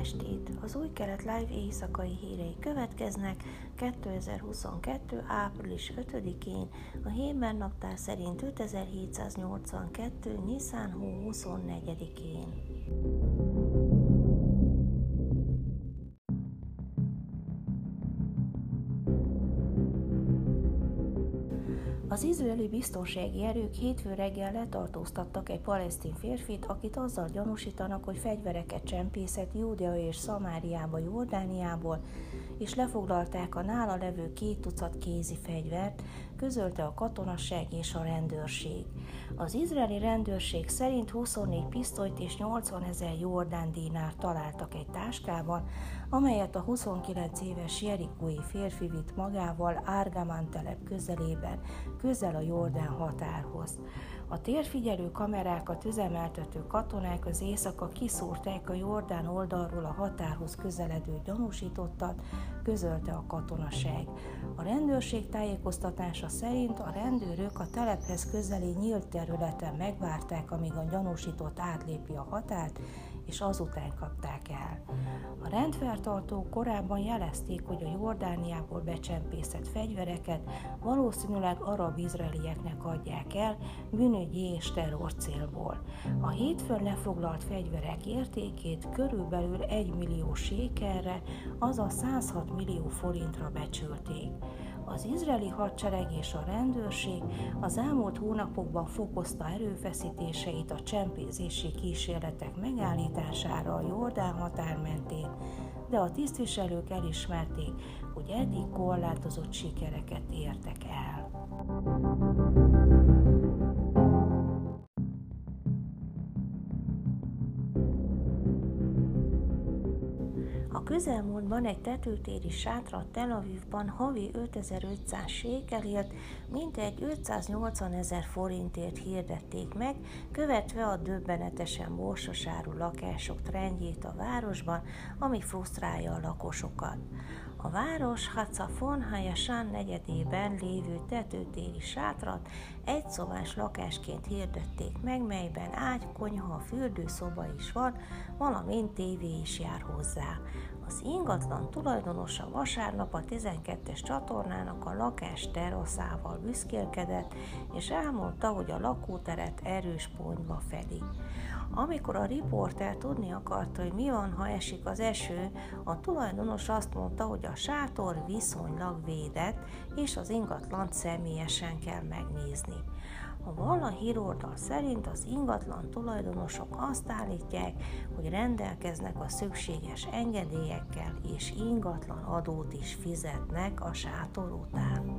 estét! Az új kelet live éjszakai hírei következnek 2022. április 5-én, a Héber naptár szerint 5782. Nisan hó 24-én. Az izraeli biztonsági erők hétfő reggel letartóztattak egy palesztin férfit, akit azzal gyanúsítanak, hogy fegyvereket csempészett Júdea és Szamáriába, Jordániából, és lefoglalták a nála levő két tucat kézi fegyvert, közölte a katonasság és a rendőrség. Az izraeli rendőrség szerint 24 pisztolyt és 80 ezer jordán dinár találtak egy táskában, amelyet a 29 éves jerikói férfi vitt magával Árgamán telep közelében, közel a Jordán határhoz. A térfigyelő kamerákat üzemeltető katonák az éjszaka kiszúrták a Jordán oldalról a határhoz közeledő gyanúsítottat, közölte a katonaság. A rendőrség tájékoztatása szerint a rendőrök a telephez közeli nyílt területen megvárták, amíg a gyanúsított átlépi a határt, és azután kapták el. A rendfertartók korábban jelezték, hogy a Jordániából becsempészett fegyvereket valószínűleg arab-izraelieknek adják el bűnügyi és terror célból. A hétfőn lefoglalt fegyverek értékét körülbelül 1 millió sékerre, azaz 106 millió forintra becsülték. Az izraeli hadsereg és a rendőrség az elmúlt hónapokban fokozta erőfeszítéseit a csempészési kísérletek megállítására a Jordán határ mentén, de a tisztviselők elismerték, hogy eddig korlátozott sikereket értek el. Közelmúltban egy tetőtéri sátrat Tel Avivban havi 5500 sékelért, mintegy 580 ezer forintért hirdették meg, követve a döbbenetesen borsasáru lakások trendjét a városban, ami frusztrálja a lakosokat. A város Hacafon Hayasan negyedében lévő tetőtéri sátrat egyszobás lakásként hirdették meg, melyben ágy, konyha, fürdőszoba is van, valamint tévé is jár hozzá. Az ingatlan tulajdonosa vasárnap a 12-es csatornának a lakás teraszával büszkélkedett, és elmondta, hogy a lakóteret erős pontba fedi. Amikor a riporter tudni akarta, hogy mi van, ha esik az eső, a tulajdonos azt mondta, hogy a sátor viszonylag védett, és az ingatlant személyesen kell megnézni. A Vala híroldal szerint az ingatlan tulajdonosok azt állítják, hogy rendelkeznek a szükséges engedélyekkel, és ingatlan adót is fizetnek a sátor után.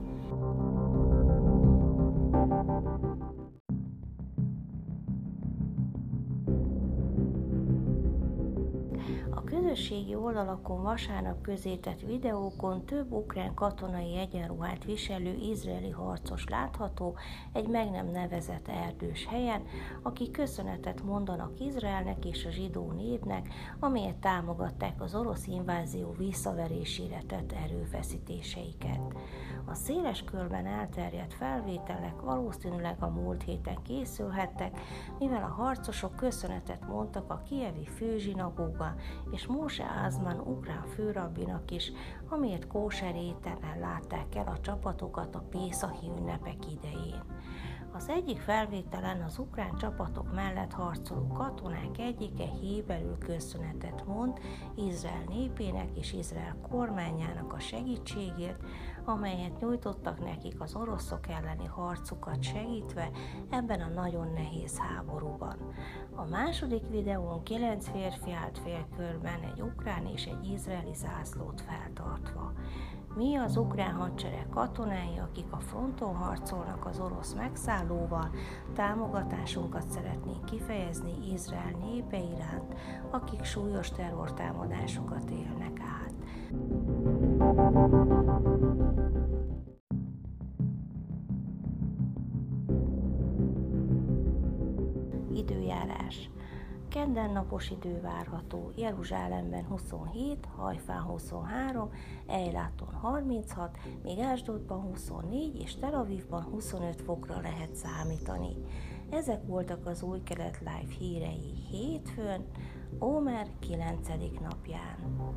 Közösségi oldalakon vasárnap közétett videókon több ukrán katonai egyenruhát viselő izraeli harcos látható egy meg nem nevezett erdős helyen, akik köszönetet mondanak Izraelnek és a zsidó népnek, amelyet támogatták az orosz invázió visszaverésére tett erőfeszítéseiket. A széles körben elterjedt felvételek valószínűleg a múlt héten készülhettek, mivel a harcosok köszönetet mondtak a kievi főzsinagóga és Móse Ázman ukrán főrabbinak is, amiért kóser látták el a csapatokat a Pészahi ünnepek idején. Az egyik felvételen az ukrán csapatok mellett harcoló katonák egyike héberül köszönetet mond Izrael népének és Izrael kormányának a segítségért, amelyet nyújtottak nekik az oroszok elleni harcukat segítve ebben a nagyon nehéz háborúban. A második videón kilenc férfi állt félkörben egy ukrán és egy izraeli zászlót feltartva. Mi az ukrán hadsereg katonái, akik a fronton harcolnak az orosz megszállóval, támogatásunkat szeretnénk kifejezni Izrael népe iránt, akik súlyos terrortámadásokat élnek át. Időjárás Kedden napos idő várható, Jeruzsálemben 27, Hajfán 23, Ejláton 36, míg Ásdodban 24 és Tel Avivban 25 fokra lehet számítani. Ezek voltak az új kelet live hírei hétfőn, Ómer 9. napján.